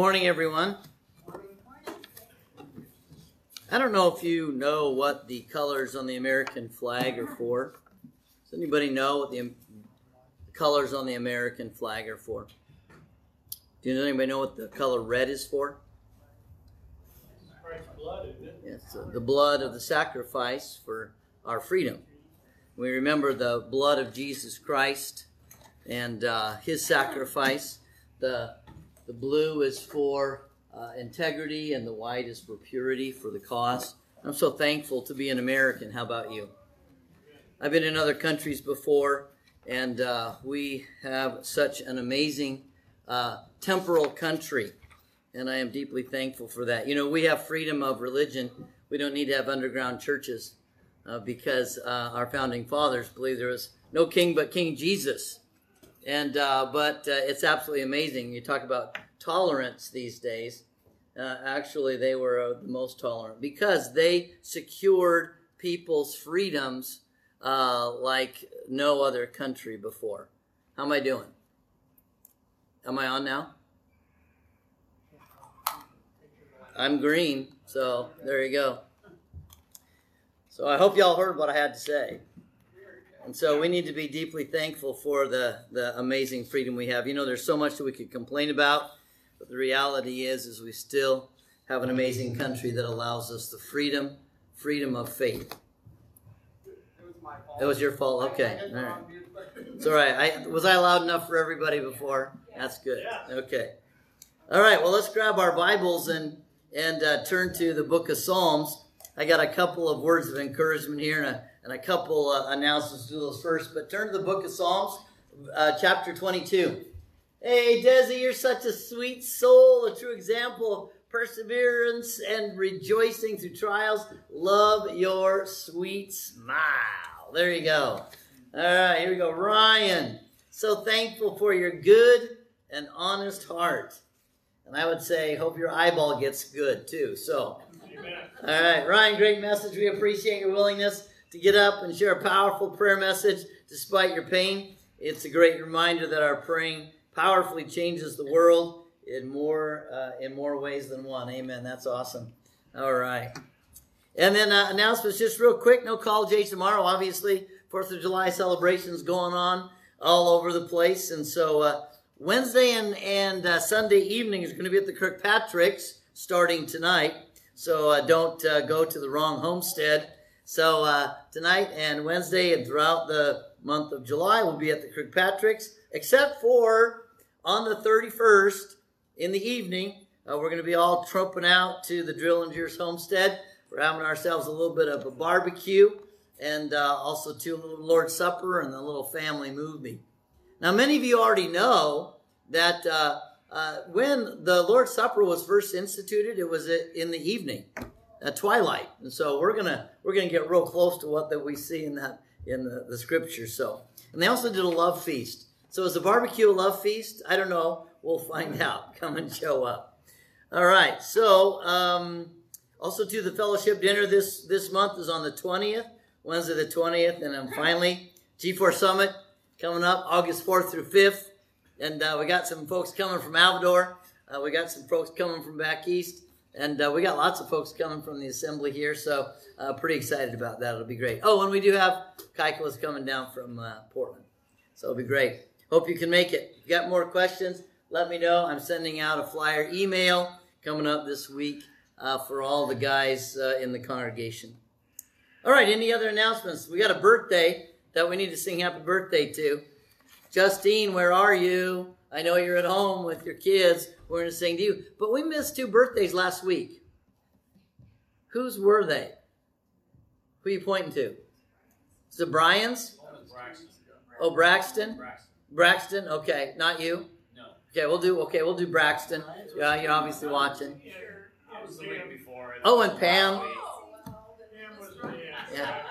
Morning, everyone. I don't know if you know what the colors on the American flag are for. Does anybody know what the, colors on the American flag are for? Do anybody know what the color red is for? Yes, uh, the blood of the sacrifice for our freedom. We remember the blood of Jesus Christ and uh, His sacrifice. The the blue is for uh, integrity, and the white is for purity, for the cause. I'm so thankful to be an American. How about you? I've been in other countries before, and uh, we have such an amazing uh, temporal country, and I am deeply thankful for that. You know, we have freedom of religion. We don't need to have underground churches uh, because uh, our founding fathers believed there was no king but King Jesus and uh, but uh, it's absolutely amazing. You talk about tolerance these days. Uh, actually, they were uh, the most tolerant because they secured people's freedoms uh, like no other country before. How am I doing? Am I on now? I'm green, so there you go. So I hope y'all heard what I had to say. And so we need to be deeply thankful for the, the amazing freedom we have. You know, there's so much that we could complain about, but the reality is, is we still have an amazing country that allows us the freedom, freedom of faith. It was my fault. It was your fault. Okay. All right. It's all right. I, was I loud enough for everybody before? That's good. Okay. All right. Well, let's grab our Bibles and and uh, turn to the book of Psalms. I got a couple of words of encouragement here and a, and a couple uh, announcements to those first. But turn to the book of Psalms, uh, chapter 22. Hey, Desi, you're such a sweet soul, a true example of perseverance and rejoicing through trials. Love your sweet smile. There you go. All right, here we go. Ryan, so thankful for your good and honest heart. And I would say, hope your eyeball gets good too. So, Amen. all right, Ryan, great message. We appreciate your willingness to get up and share a powerful prayer message despite your pain. It's a great reminder that our praying powerfully changes the world in more uh, in more ways than one. Amen. That's awesome. All right. And then uh, announcements, just real quick. No college age tomorrow. Obviously, Fourth of July celebrations going on all over the place, and so uh, Wednesday and and uh, Sunday evening is going to be at the Kirkpatrick's starting tonight. So uh, don't uh, go to the wrong homestead. So uh, tonight and Wednesday and throughout the month of July, we'll be at the Kirkpatrick's, except for on the 31st in the evening. Uh, we're going to be all trumping out to the Drillingers homestead. We're having ourselves a little bit of a barbecue and uh, also to a little Lord's Supper and a little family movie. Now, many of you already know that uh, uh, when the Lord's Supper was first instituted, it was in the evening, at twilight, and so we're gonna we're gonna get real close to what that we see in that in the, the scripture. So, and they also did a love feast. So, is the barbecue a love feast? I don't know. We'll find out. Come and show up. All right. So, um, also to the fellowship dinner this this month is on the twentieth, Wednesday the twentieth, and then finally G4 Summit coming up August 4th through 5th. And uh, we got some folks coming from Alvador. Uh, we got some folks coming from back east. And uh, we got lots of folks coming from the assembly here. So uh, pretty excited about that. It'll be great. Oh, and we do have Keiko's coming down from uh, Portland. So it'll be great. Hope you can make it. If you got more questions, let me know. I'm sending out a flyer email coming up this week uh, for all the guys in the congregation. All right, any other announcements? We got a birthday that we need to sing happy birthday to. Justine, where are you? I know you're at home with your kids. We're going to sing to you. But we missed two birthdays last week. Whose were they? Who are you pointing to? Is it Brian's? Oh, Braxton? Braxton? Okay, not you? No. Okay, we'll do okay, we'll do Braxton. Yeah, you're obviously watching. I was the week before. Oh, and Pam. Oh, yeah.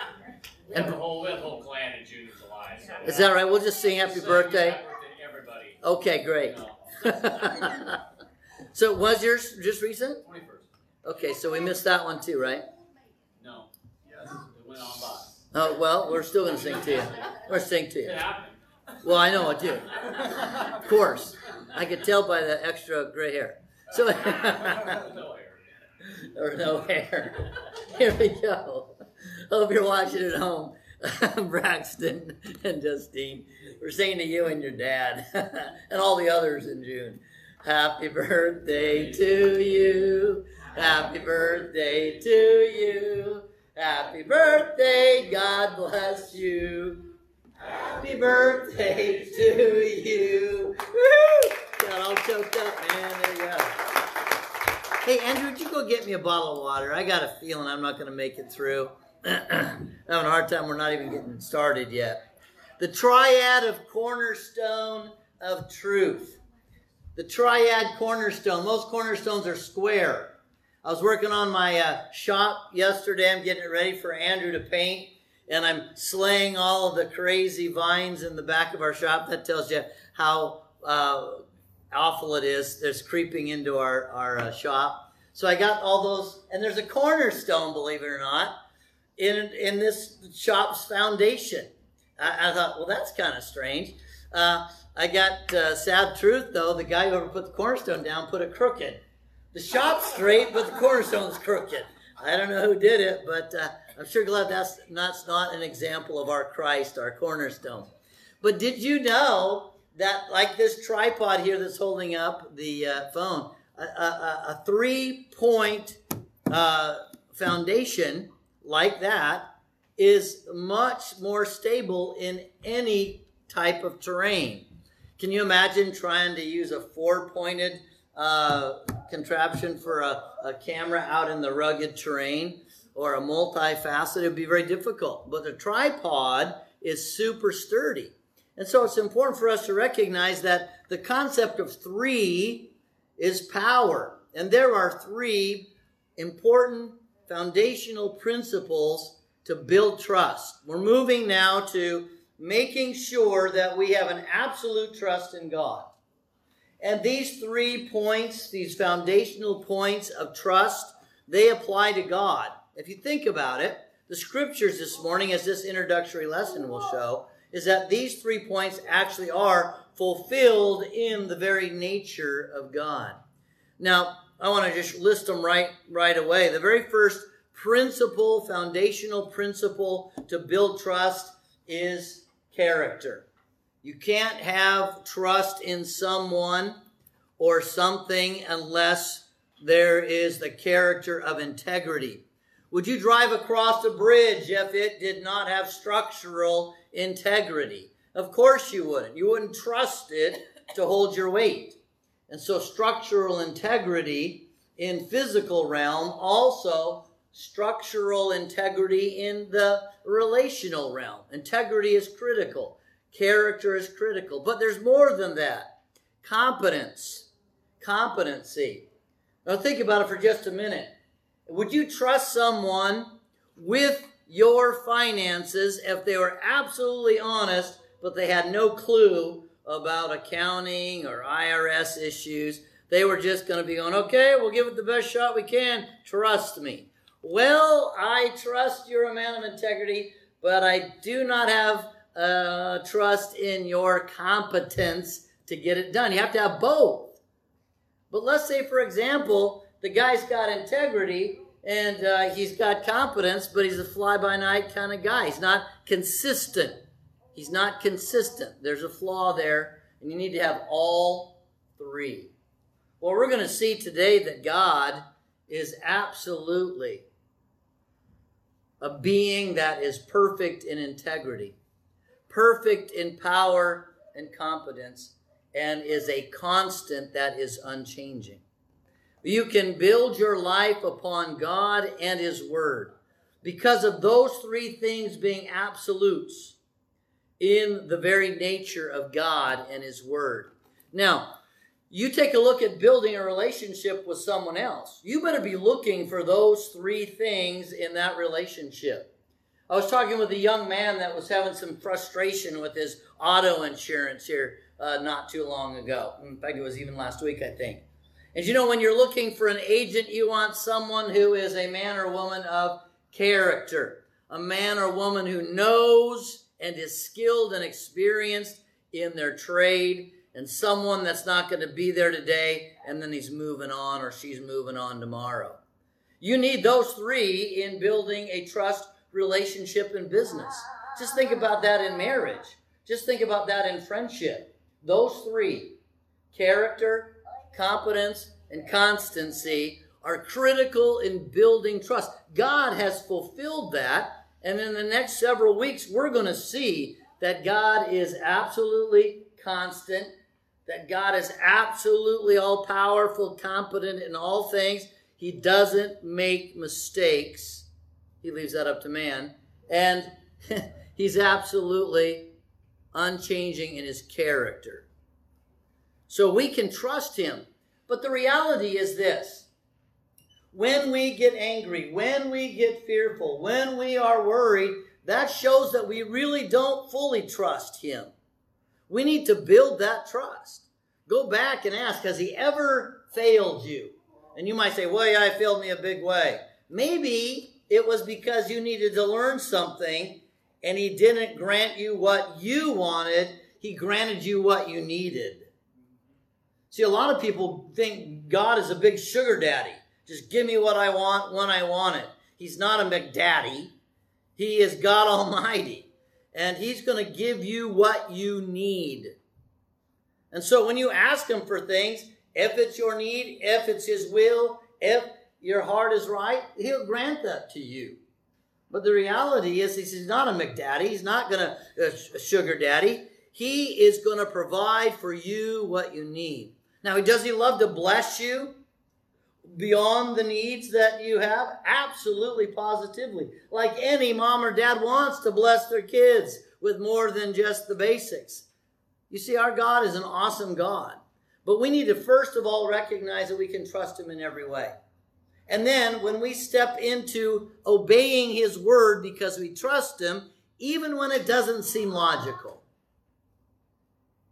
We have a whole, we have a whole clan in June and July. So Is that right? We'll just sing happy birthday. happy birthday everybody. Okay, great. No, so was yours just recent? 21st. Okay, so we missed that one too, right? No. Yes. It went on by. Oh well, we're still gonna sing to you. We're sing to you. It happened. Well, I know I do. Of course, I could tell by the extra gray hair. So, No hair. or no hair. Here we go. Hope you're watching at home. Braxton and Justine, we're saying to you and your dad and all the others in June. Happy birthday to you. Happy birthday to you. Happy birthday. God bless you. Happy birthday to you. Woo! Got all choked up, man. There you go. Hey, Andrew, would you go get me a bottle of water? I got a feeling I'm not going to make it through. Having a hard time. We're not even getting started yet. The triad of cornerstone of truth. The triad cornerstone. Most cornerstones are square. I was working on my uh, shop yesterday. I'm getting it ready for Andrew to paint, and I'm slaying all of the crazy vines in the back of our shop. That tells you how uh, awful it is. There's creeping into our, our uh, shop. So I got all those, and there's a cornerstone, believe it or not, in, in this shop's foundation. I, I thought, well, that's kind of strange. Uh, I got uh, sad truth, though. The guy who ever put the cornerstone down put it crooked. The shop's straight, but the cornerstone's crooked. I don't know who did it, but uh, I'm sure glad that's, that's not an example of our Christ, our cornerstone. But did you know that, like this tripod here that's holding up the uh, phone, a, a, a three point uh, foundation like that is much more stable in any type of terrain. Can you imagine trying to use a four pointed uh, contraption for a, a camera out in the rugged terrain or a multifaceted? It would be very difficult. But the tripod is super sturdy. And so it's important for us to recognize that the concept of three is power. And there are three important foundational principles to build trust. We're moving now to making sure that we have an absolute trust in God. And these three points, these foundational points of trust, they apply to God. If you think about it, the scriptures this morning, as this introductory lesson will show, is that these three points actually are fulfilled in the very nature of God. Now, I want to just list them right, right away. The very first principle, foundational principle to build trust is character. You can't have trust in someone or something unless there is the character of integrity. Would you drive across a bridge if it did not have structural integrity? Of course you wouldn't. You wouldn't trust it to hold your weight. And so structural integrity in physical realm also structural integrity in the relational realm. Integrity is critical. Character is critical. But there's more than that. Competence. Competency. Now think about it for just a minute. Would you trust someone with your finances if they were absolutely honest, but they had no clue about accounting or IRS issues? They were just going to be going, okay, we'll give it the best shot we can. Trust me. Well, I trust you're a man of integrity, but I do not have uh, trust in your competence to get it done. You have to have both. But let's say, for example, the guy's got integrity and uh, he's got competence, but he's a fly by night kind of guy. He's not consistent. He's not consistent. There's a flaw there, and you need to have all three. Well, we're going to see today that God is absolutely a being that is perfect in integrity, perfect in power and competence, and is a constant that is unchanging. You can build your life upon God and His Word because of those three things being absolutes in the very nature of God and His Word. Now, you take a look at building a relationship with someone else. You better be looking for those three things in that relationship. I was talking with a young man that was having some frustration with his auto insurance here uh, not too long ago. In fact, it was even last week, I think. And you know, when you're looking for an agent, you want someone who is a man or woman of character, a man or woman who knows and is skilled and experienced in their trade and someone that's not going to be there today and then he's moving on or she's moving on tomorrow. You need those three in building a trust relationship in business. Just think about that in marriage. Just think about that in friendship. Those three character, competence, and constancy are critical in building trust. God has fulfilled that. And in the next several weeks, we're going to see that God is absolutely constant, that God is absolutely all powerful, competent in all things. He doesn't make mistakes. He leaves that up to man. And he's absolutely unchanging in his character. So we can trust him. But the reality is this when we get angry, when we get fearful, when we are worried, that shows that we really don't fully trust him. We need to build that trust. Go back and ask, has he ever failed you? And you might say, well, yeah, he failed me a big way. Maybe it was because you needed to learn something and he didn't grant you what you wanted, he granted you what you needed. See, a lot of people think God is a big sugar daddy. Just give me what I want when I want it. He's not a McDaddy. He is God Almighty. And He's going to give you what you need. And so when you ask Him for things, if it's your need, if it's His will, if your heart is right, He'll grant that to you. But the reality is, He's not a McDaddy. He's not going to uh, a sugar daddy. He is going to provide for you what you need. Now, does He love to bless you? Beyond the needs that you have? Absolutely, positively. Like any mom or dad wants to bless their kids with more than just the basics. You see, our God is an awesome God. But we need to first of all recognize that we can trust Him in every way. And then when we step into obeying His word because we trust Him, even when it doesn't seem logical,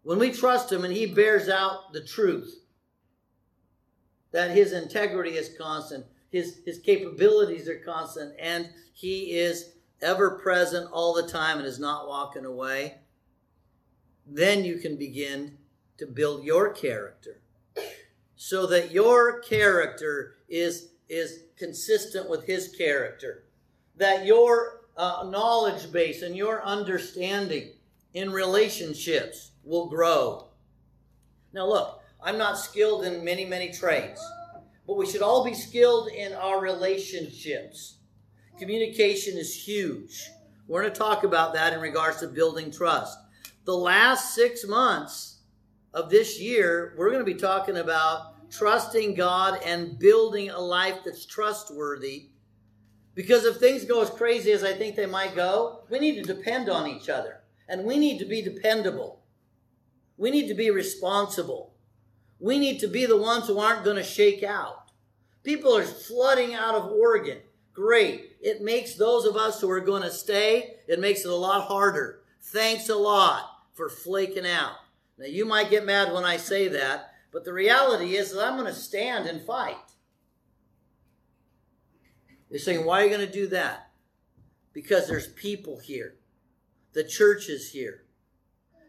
when we trust Him and He bears out the truth, that his integrity is constant, his, his capabilities are constant, and he is ever present all the time and is not walking away, then you can begin to build your character so that your character is, is consistent with his character, that your uh, knowledge base and your understanding in relationships will grow. Now, look, I'm not skilled in many, many trades, but we should all be skilled in our relationships. Communication is huge. We're going to talk about that in regards to building trust. The last six months of this year, we're going to be talking about trusting God and building a life that's trustworthy. Because if things go as crazy as I think they might go, we need to depend on each other. And we need to be dependable. We need to be responsible. We need to be the ones who aren't going to shake out. People are flooding out of Oregon. Great. It makes those of us who are going to stay, it makes it a lot harder. Thanks a lot for flaking out. Now, you might get mad when I say that, but the reality is that I'm going to stand and fight. You're saying, why are you going to do that? Because there's people here. The church is here.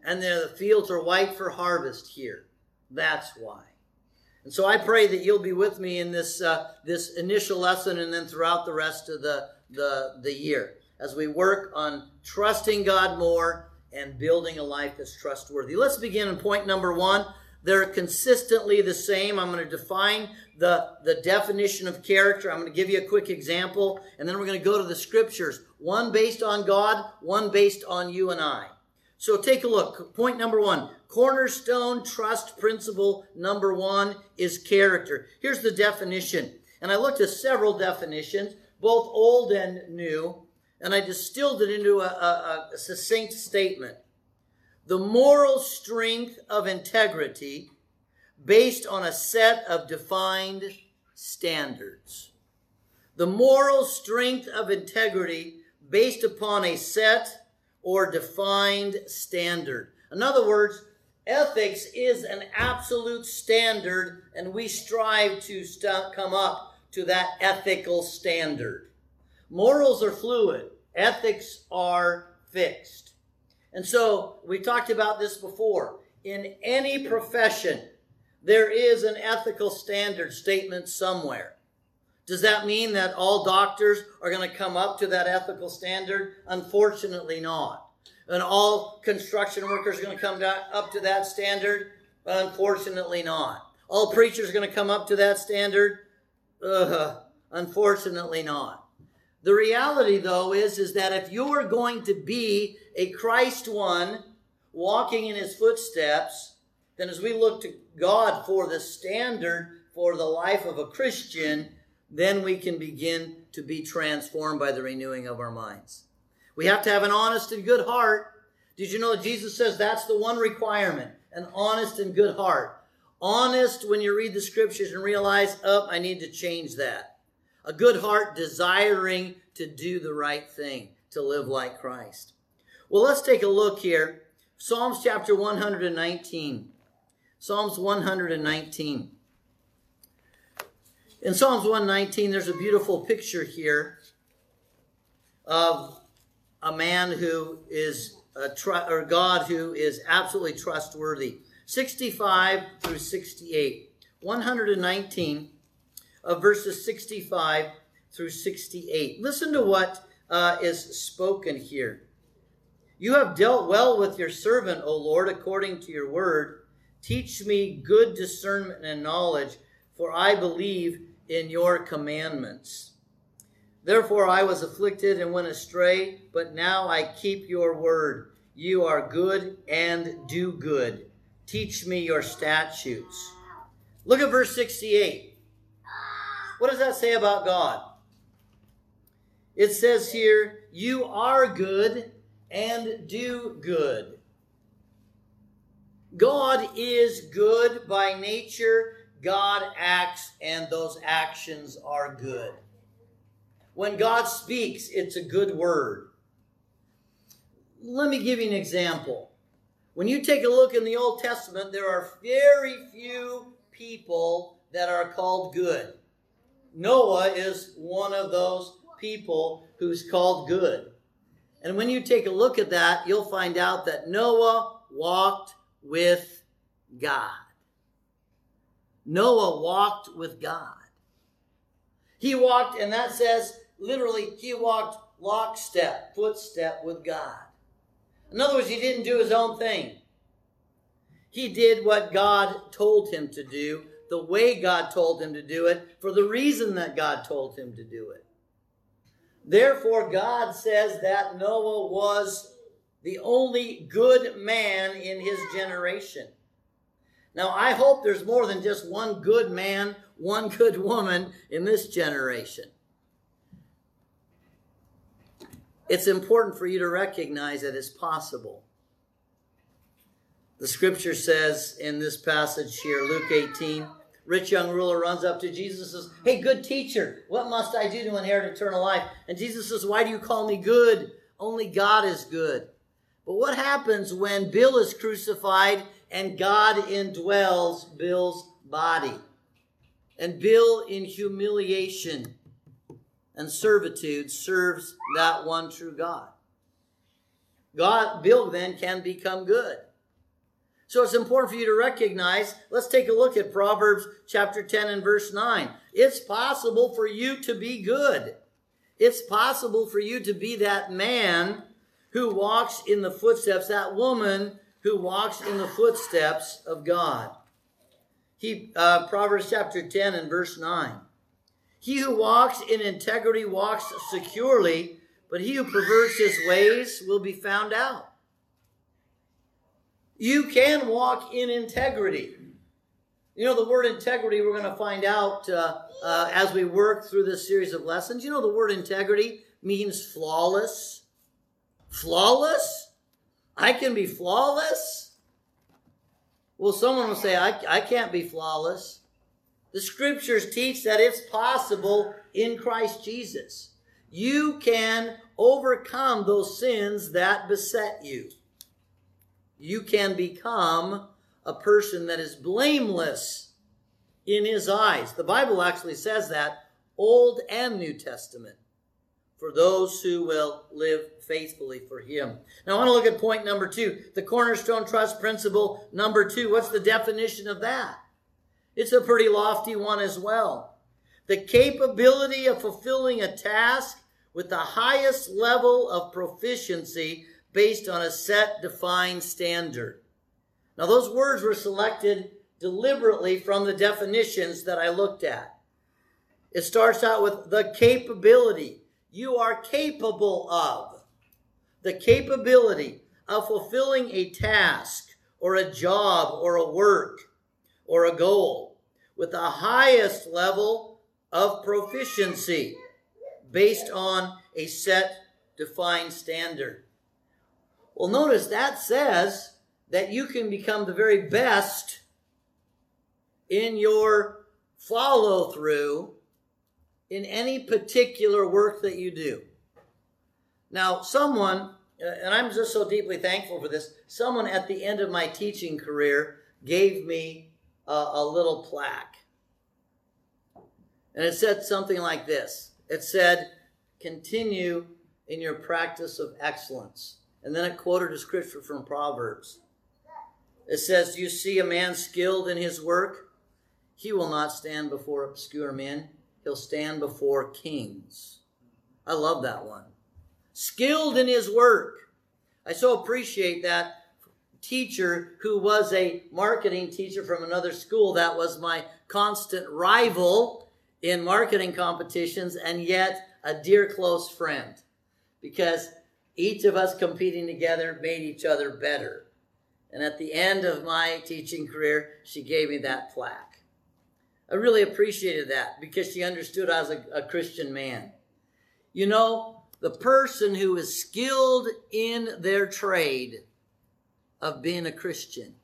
And the fields are white for harvest here. That's why. And so I pray that you'll be with me in this uh, this initial lesson and then throughout the rest of the, the, the year as we work on trusting God more and building a life that's trustworthy. Let's begin in point number one. They're consistently the same. I'm going to define the, the definition of character. I'm going to give you a quick example, and then we're going to go to the scriptures. One based on God, one based on you and I. So take a look. Point number one cornerstone trust principle number one is character. Here's the definition. And I looked at several definitions, both old and new, and I distilled it into a, a, a succinct statement. The moral strength of integrity based on a set of defined standards. The moral strength of integrity based upon a set or defined standard. In other words, ethics is an absolute standard, and we strive to st- come up to that ethical standard. Morals are fluid, ethics are fixed. And so we talked about this before. In any profession, there is an ethical standard statement somewhere. Does that mean that all doctors are going to come up to that ethical standard? Unfortunately, not. And all construction workers are going to come up to that standard? Unfortunately, not. All preachers are going to come up to that standard? Unfortunately, not. The reality, though, is, is that if you're going to be a Christ one, walking in his footsteps, then as we look to God for the standard for the life of a Christian, then we can begin to be transformed by the renewing of our minds. We have to have an honest and good heart. Did you know Jesus says that's the one requirement? An honest and good heart. Honest when you read the scriptures and realize, oh, I need to change that. A good heart desiring to do the right thing, to live like Christ. Well, let's take a look here. Psalms chapter 119. Psalms 119. In Psalms 119, there's a beautiful picture here of a man who is a tr- or God who is absolutely trustworthy. 65 through 68. 119 of verses 65 through 68. Listen to what uh, is spoken here. You have dealt well with your servant, O Lord, according to your word. Teach me good discernment and knowledge, for I believe in your commandments. Therefore I was afflicted and went astray, but now I keep your word. You are good and do good. Teach me your statutes. Look at verse 68. What does that say about God? It says here, You are good and do good. God is good by nature God acts and those actions are good. When God speaks, it's a good word. Let me give you an example. When you take a look in the Old Testament, there are very few people that are called good. Noah is one of those people who's called good. And when you take a look at that, you'll find out that Noah walked with God. Noah walked with God. He walked, and that says literally, he walked lockstep, footstep with God. In other words, he didn't do his own thing. He did what God told him to do, the way God told him to do it, for the reason that God told him to do it. Therefore, God says that Noah was the only good man in his generation. Now, I hope there's more than just one good man, one good woman in this generation. It's important for you to recognize that it's possible. The scripture says in this passage here, Luke 18, rich young ruler runs up to Jesus and says, Hey, good teacher, what must I do to inherit eternal life? And Jesus says, Why do you call me good? Only God is good. But what happens when Bill is crucified and God indwells Bill's body. And Bill, in humiliation and servitude, serves that one true God. God, Bill then can become good. So it's important for you to recognize. Let's take a look at Proverbs chapter 10 and verse 9. It's possible for you to be good. It's possible for you to be that man who walks in the footsteps, that woman who walks in the footsteps of God. He, uh, Proverbs chapter 10 and verse 9. He who walks in integrity walks securely, but he who perverts his ways will be found out. You can walk in integrity. You know, the word integrity, we're going to find out uh, uh, as we work through this series of lessons. You know, the word integrity means flawless. Flawless? I can be flawless? Well, someone will say, I, I can't be flawless. The scriptures teach that it's possible in Christ Jesus. You can overcome those sins that beset you. You can become a person that is blameless in his eyes. The Bible actually says that, Old and New Testament for those who will live faithfully for him. Now, I want to look at point number two the cornerstone trust principle number two. What's the definition of that? It's a pretty lofty one as well. The capability of fulfilling a task with the highest level of proficiency based on a set defined standard. Now, those words were selected deliberately from the definitions that I looked at. It starts out with the capability. You are capable of. The capability of fulfilling a task or a job or a work or a goal with the highest level of proficiency based on a set defined standard. Well, notice that says that you can become the very best in your follow through in any particular work that you do. Now, someone, uh, and I'm just so deeply thankful for this, someone at the end of my teaching career gave me a, a little plaque. And it said something like this it said, Continue in your practice of excellence. And then it quoted a scripture from Proverbs. It says, You see a man skilled in his work? He will not stand before obscure men he'll stand before kings. I love that one. Skilled in his work. I so appreciate that teacher who was a marketing teacher from another school that was my constant rival in marketing competitions and yet a dear close friend because each of us competing together made each other better. And at the end of my teaching career, she gave me that plaque. I really appreciated that because she understood I was a, a Christian man. You know, the person who is skilled in their trade of being a Christian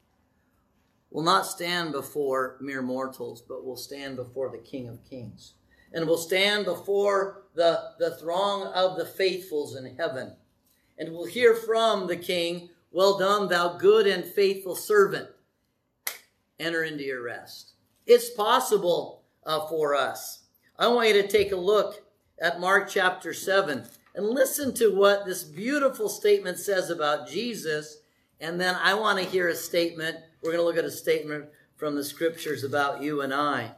will not stand before mere mortals, but will stand before the King of Kings and will stand before the, the throng of the faithfuls in heaven and will hear from the King, Well done, thou good and faithful servant. Enter into your rest. It's possible uh, for us. I want you to take a look at Mark chapter 7 and listen to what this beautiful statement says about Jesus. And then I want to hear a statement. We're going to look at a statement from the scriptures about you and I.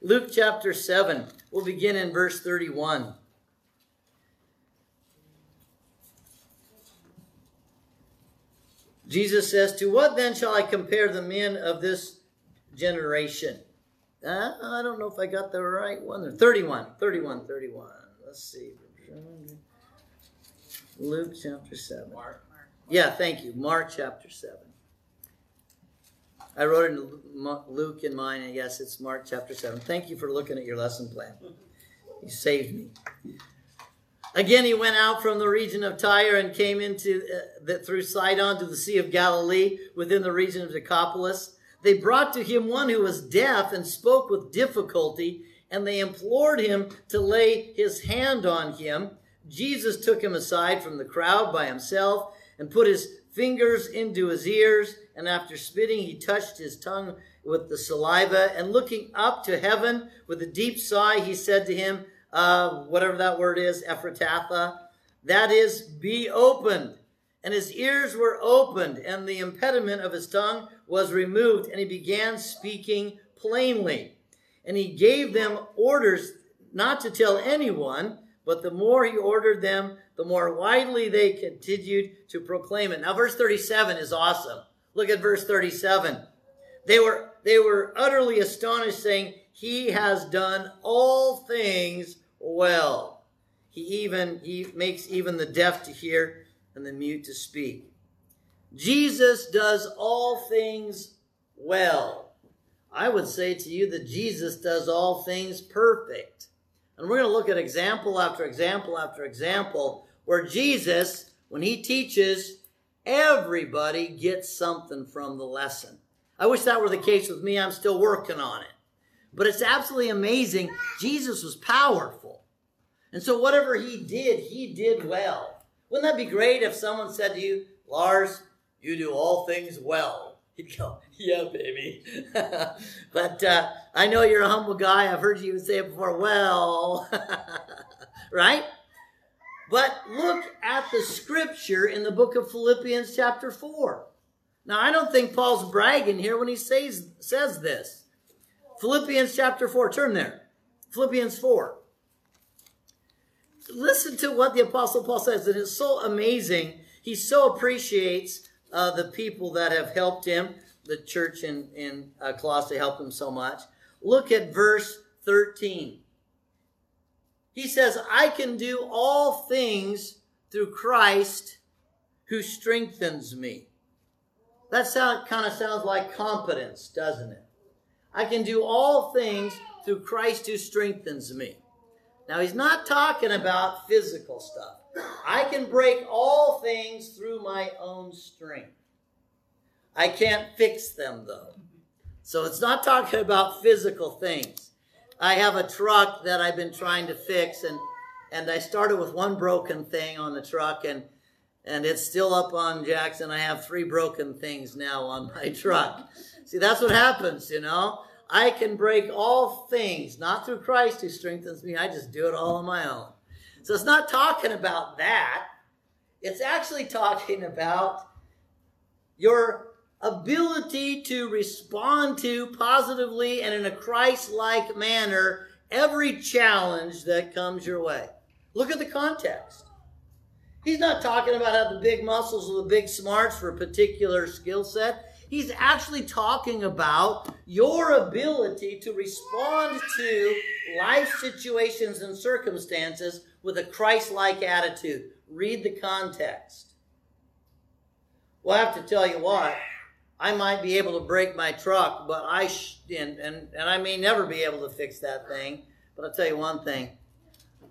Luke chapter 7, we'll begin in verse 31. Jesus says, To what then shall I compare the men of this generation? Uh, I don't know if I got the right one there. 31, 31, 31. Let's see. Luke chapter 7. Mark. Yeah, thank you. Mark chapter 7. I wrote in Luke in mine, and yes, it's Mark chapter 7. Thank you for looking at your lesson plan. You saved me. Again, he went out from the region of Tyre and came into uh, the, through Sidon to the Sea of Galilee within the region of Decapolis they brought to him one who was deaf and spoke with difficulty, and they implored him to lay his hand on him. Jesus took him aside from the crowd by himself and put his fingers into his ears, and after spitting, he touched his tongue with the saliva, and looking up to heaven with a deep sigh, he said to him, uh, whatever that word is, Ephratatha, that is, be opened. And his ears were opened, and the impediment of his tongue was removed, and he began speaking plainly. And he gave them orders not to tell anyone, but the more he ordered them, the more widely they continued to proclaim it. Now, verse 37 is awesome. Look at verse 37. They were, they were utterly astonished, saying, He has done all things well. He even he makes even the deaf to hear and the mute to speak. Jesus does all things well. I would say to you that Jesus does all things perfect. And we're going to look at example after example after example where Jesus, when he teaches, everybody gets something from the lesson. I wish that were the case with me. I'm still working on it. But it's absolutely amazing. Jesus was powerful. And so whatever he did, he did well. Wouldn't that be great if someone said to you, Lars, you do all things well? You'd go, yeah, baby. but uh, I know you're a humble guy. I've heard you even say it before. Well, right? But look at the scripture in the book of Philippians, chapter 4. Now, I don't think Paul's bragging here when he says, says this. Philippians chapter 4, turn there. Philippians 4. Listen to what the Apostle Paul says, and it's so amazing. He so appreciates uh, the people that have helped him, the church in, in uh, Colossae helped him so much. Look at verse 13. He says, I can do all things through Christ who strengthens me. That sound, kind of sounds like competence, doesn't it? I can do all things through Christ who strengthens me. Now, he's not talking about physical stuff. I can break all things through my own strength. I can't fix them, though. So it's not talking about physical things. I have a truck that I've been trying to fix, and, and I started with one broken thing on the truck, and and it's still up on Jackson. I have three broken things now on my truck. See, that's what happens, you know. I can break all things, not through Christ who strengthens me. I just do it all on my own. So it's not talking about that. It's actually talking about your ability to respond to positively and in a Christ like manner every challenge that comes your way. Look at the context. He's not talking about how the big muscles or the big smarts for a particular skill set. He's actually talking about your ability to respond to life situations and circumstances with a Christ like attitude. Read the context. Well, I have to tell you what, I might be able to break my truck, but I, sh- and, and, and I may never be able to fix that thing. But I'll tell you one thing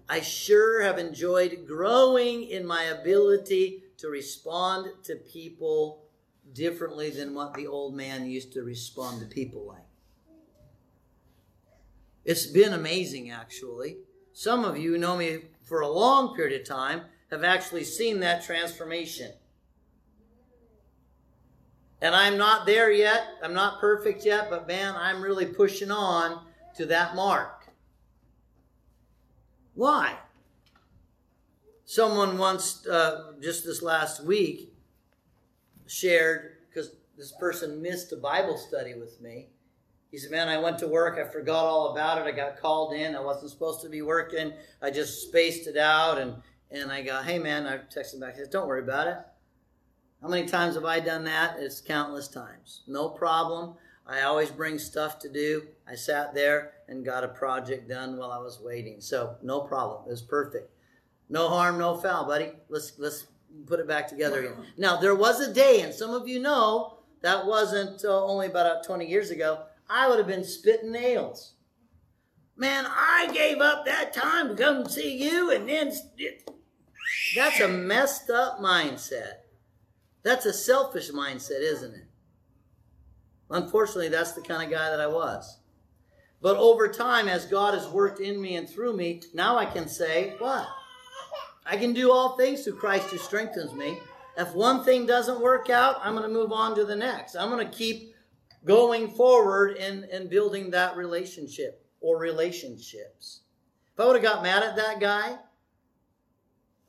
I sure have enjoyed growing in my ability to respond to people differently than what the old man used to respond to people like. It's been amazing, actually. Some of you know me for a long period of time have actually seen that transformation. And I'm not there yet. I'm not perfect yet, but man, I'm really pushing on to that mark. Why? Someone once, uh, just this last week, shared because this person missed a Bible study with me. He said, Man, I went to work. I forgot all about it. I got called in. I wasn't supposed to be working. I just spaced it out. And, and I go, Hey, man, I texted back. I said, Don't worry about it. How many times have I done that? It's countless times. No problem. I always bring stuff to do. I sat there and got a project done while I was waiting. So no problem. It was perfect. No harm, no foul, buddy. Let's let's put it back together again. Now, there was a day, and some of you know that wasn't uh, only about 20 years ago, I would have been spitting nails. Man, I gave up that time to come see you, and then that's a messed up mindset. That's a selfish mindset, isn't it? Unfortunately, that's the kind of guy that I was. But over time, as God has worked in me and through me, now I can say, what? I can do all things through Christ who strengthens me. If one thing doesn't work out, I'm going to move on to the next. I'm going to keep going forward and, and building that relationship or relationships. If I would have got mad at that guy,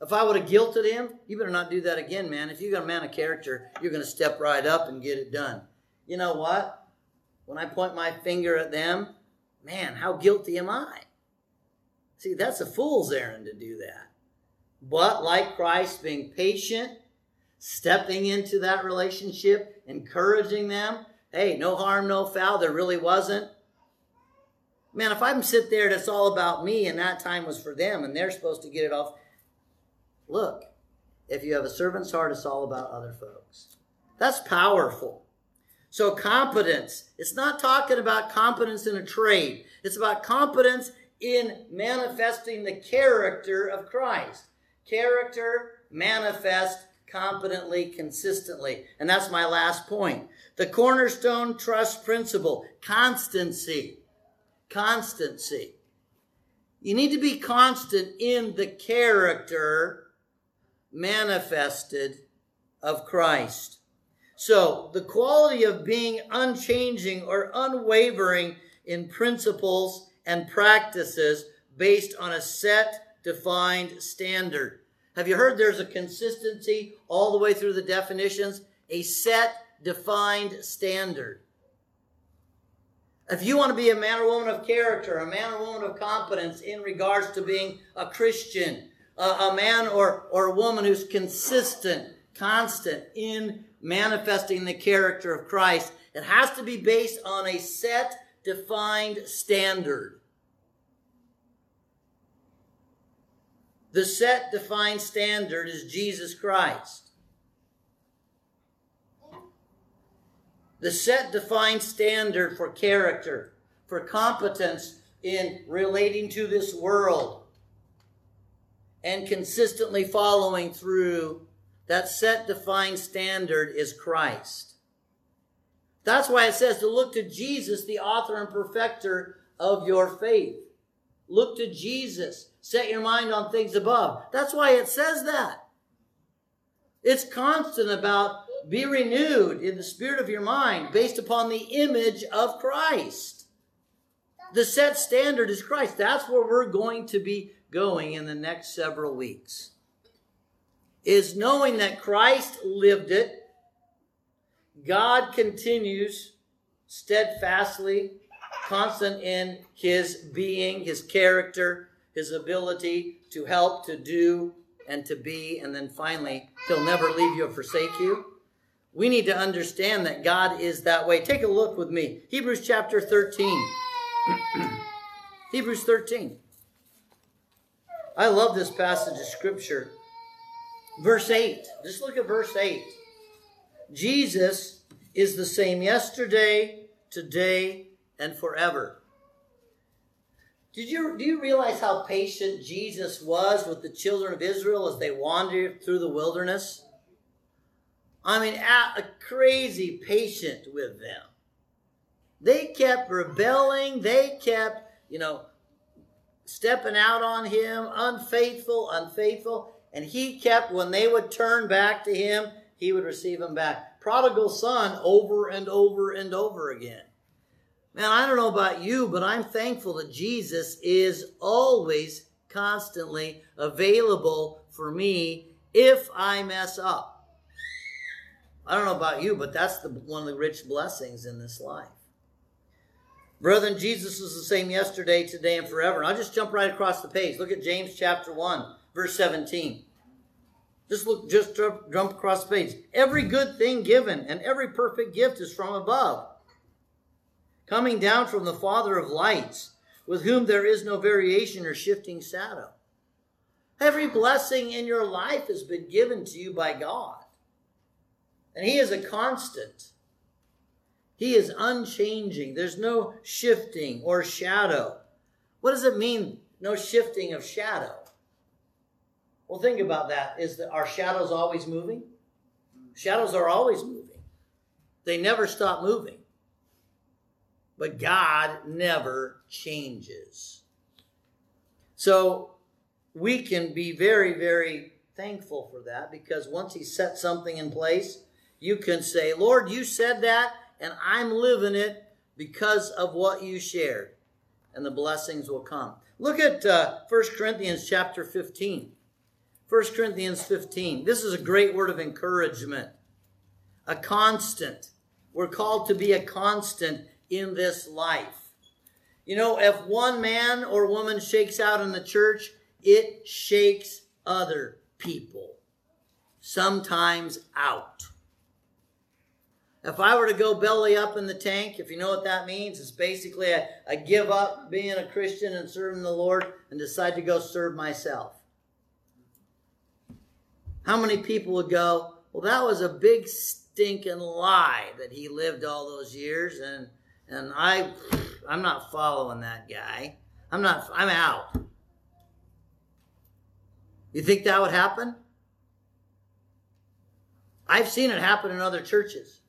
if I would have guilted him, you better not do that again, man. If you got a man of character, you're going to step right up and get it done. You know what? When I point my finger at them, man, how guilty am I? See, that's a fool's errand to do that but like Christ, being patient, stepping into that relationship, encouraging them. Hey, no harm, no foul. There really wasn't. Man, if I'm sit there and it's all about me and that time was for them and they're supposed to get it off. Look, if you have a servant's heart, it's all about other folks. That's powerful. So, competence, it's not talking about competence in a trade, it's about competence in manifesting the character of Christ. Character manifest competently, consistently. And that's my last point. The cornerstone trust principle constancy. Constancy. You need to be constant in the character manifested of Christ. So, the quality of being unchanging or unwavering in principles and practices based on a set defined standard. Have you heard there's a consistency all the way through the definitions? A set defined standard. If you want to be a man or woman of character, a man or woman of competence in regards to being a Christian, a, a man or, or a woman who's consistent, constant in manifesting the character of Christ, it has to be based on a set, defined standard. The set, defined standard is Jesus Christ. The set, defined standard for character, for competence in relating to this world, and consistently following through that set, defined standard is Christ. That's why it says to look to Jesus, the author and perfecter of your faith. Look to Jesus. Set your mind on things above. That's why it says that. It's constant about be renewed in the spirit of your mind based upon the image of Christ. The set standard is Christ. That's where we're going to be going in the next several weeks. Is knowing that Christ lived it. God continues steadfastly, constant in his being, his character, his ability to help, to do, and to be. And then finally, he'll never leave you or forsake you. We need to understand that God is that way. Take a look with me. Hebrews chapter 13. Hebrews 13. I love this passage of scripture. Verse 8. Just look at verse 8. Jesus is the same yesterday, today, and forever. Did you, do you realize how patient Jesus was with the children of Israel as they wandered through the wilderness? I mean, a crazy patient with them. They kept rebelling. They kept, you know, stepping out on him, unfaithful, unfaithful. And he kept, when they would turn back to him, he would receive them back. Prodigal son over and over and over again. Man, I don't know about you, but I'm thankful that Jesus is always constantly available for me if I mess up. I don't know about you, but that's the, one of the rich blessings in this life. Brethren, Jesus is the same yesterday, today, and forever. And I'll just jump right across the page. Look at James chapter 1, verse 17. Just look, just jump, jump across the page. Every good thing given and every perfect gift is from above, coming down from the Father of lights, with whom there is no variation or shifting shadow. Every blessing in your life has been given to you by God. And He is a constant. He is unchanging. There's no shifting or shadow. What does it mean, no shifting of shadow? Well, think about that. Is that our shadows always moving? Shadows are always moving. They never stop moving. But God never changes. So we can be very, very thankful for that because once He set something in place, you can say, Lord, you said that, and I'm living it because of what you shared. And the blessings will come. Look at uh, 1 Corinthians chapter 15. 1 Corinthians 15. This is a great word of encouragement. A constant. We're called to be a constant in this life. You know, if one man or woman shakes out in the church, it shakes other people, sometimes out. If I were to go belly up in the tank, if you know what that means, it's basically I, I give up being a Christian and serving the Lord and decide to go serve myself. How many people would go, well, that was a big stinking lie that he lived all those years and and I I'm not following that guy. I'm not I'm out. You think that would happen? I've seen it happen in other churches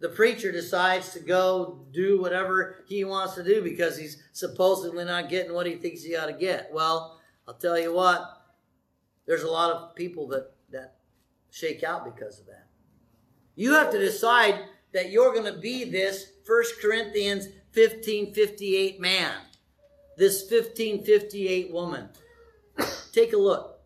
the preacher decides to go do whatever he wants to do because he's supposedly not getting what he thinks he ought to get. Well, I'll tell you what, there's a lot of people that, that shake out because of that. You have to decide that you're going to be this 1 Corinthians 1558 man, this 1558 woman. Take a look.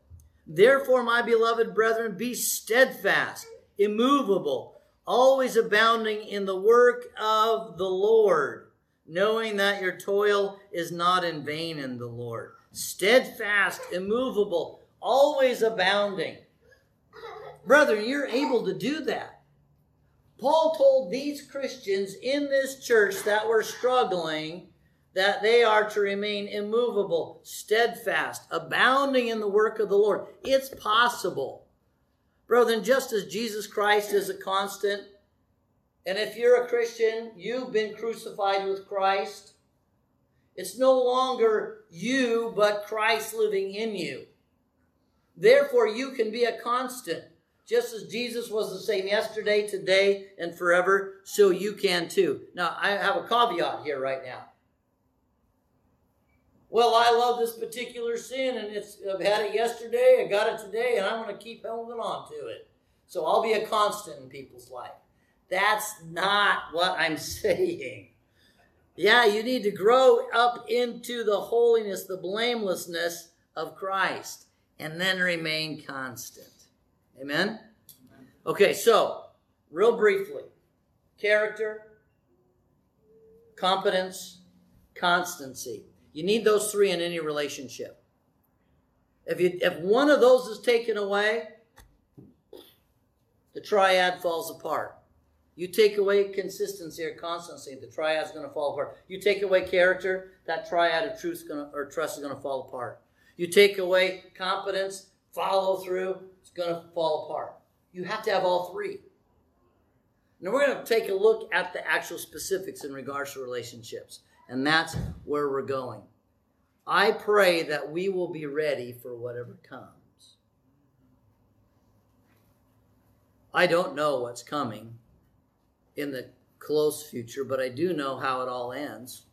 Therefore, my beloved brethren, be steadfast, immovable, always abounding in the work of the Lord, knowing that your toil is not in vain in the Lord. Steadfast, immovable, always abounding. Brethren, you're able to do that. Paul told these Christians in this church that were struggling that they are to remain immovable, steadfast, abounding in the work of the Lord. It's possible. Brethren, just as Jesus Christ is a constant, and if you're a Christian, you've been crucified with Christ. It's no longer you, but Christ living in you. Therefore, you can be a constant. Just as Jesus was the same yesterday, today, and forever, so you can too. Now, I have a caveat here right now. Well, I love this particular sin, and it's I've had it yesterday, I got it today, and I'm going to keep holding on to it. So I'll be a constant in people's life. That's not what I'm saying. Yeah, you need to grow up into the holiness, the blamelessness of Christ, and then remain constant. Amen? Okay, so, real briefly character, competence, constancy. You need those three in any relationship. If, you, if one of those is taken away, the triad falls apart. You take away consistency or constancy, the triad is going to fall apart. You take away character, that triad of truth gonna, or trust is going to fall apart. You take away competence, follow through, it's going to fall apart. You have to have all three. Now we're going to take a look at the actual specifics in regards to relationships, and that's where we're going. I pray that we will be ready for whatever comes. I don't know what's coming in the close future, but I do know how it all ends.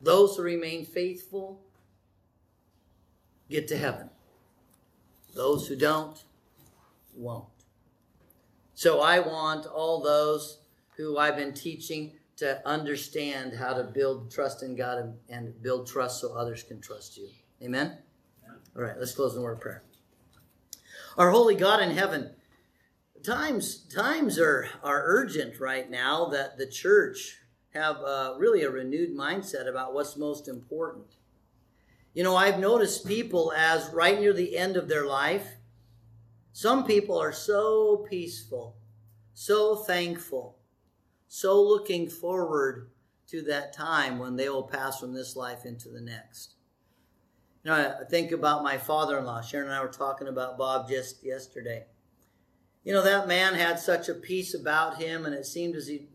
Those who remain faithful get to heaven. Those who don't won't. So I want all those who I've been teaching to understand how to build trust in God and, and build trust so others can trust you. Amen? All right, let's close in word of prayer. Our holy God in heaven, times times are are urgent right now that the church have uh, really a renewed mindset about what's most important. You know, I've noticed people as right near the end of their life, some people are so peaceful, so thankful, so looking forward to that time when they will pass from this life into the next. You know, I think about my father in law. Sharon and I were talking about Bob just yesterday. You know, that man had such a peace about him, and it seemed as he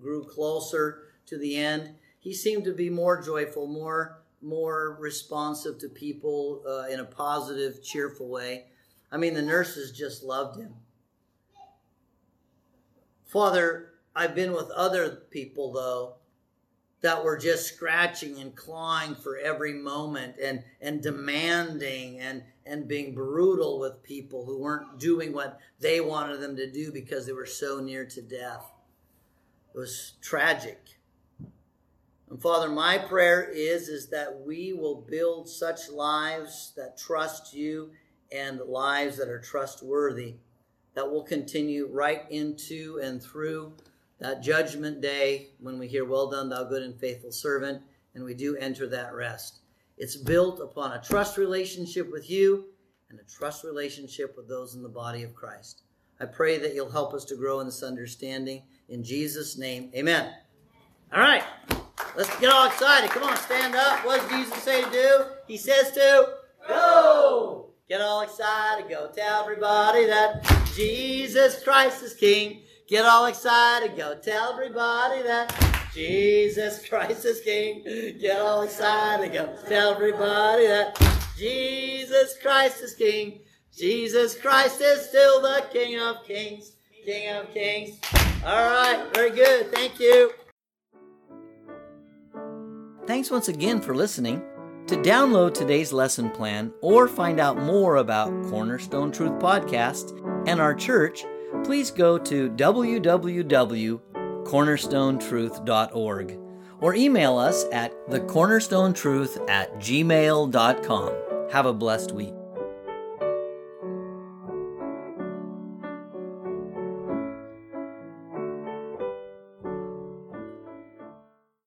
grew closer to the end, he seemed to be more joyful, more more responsive to people uh, in a positive, cheerful way. I mean, the nurses just loved him. Father, I've been with other people, though, that were just scratching and clawing for every moment and, and demanding and, and being brutal with people who weren't doing what they wanted them to do because they were so near to death. It was tragic. And Father, my prayer is, is that we will build such lives that trust you and lives that are trustworthy, that will continue right into and through that judgment day when we hear, Well done, thou good and faithful servant, and we do enter that rest. It's built upon a trust relationship with you and a trust relationship with those in the body of Christ. I pray that you'll help us to grow in this understanding. In Jesus' name, amen. All right. Let's get all excited. Come on, stand up. What does Jesus say to do? He says to go. Get all excited. Go tell everybody that Jesus Christ is King. Get all excited. Go tell everybody that Jesus Christ is King. Get all excited. Go tell everybody that Jesus Christ is King. Jesus Christ is still the King of Kings. King of Kings. All right. Very good. Thank you. Thanks once again for listening. To download today's lesson plan or find out more about Cornerstone Truth Podcast and our church, please go to www.cornerstonetruth.org or email us at thecornerstonetruth at gmail.com. Have a blessed week.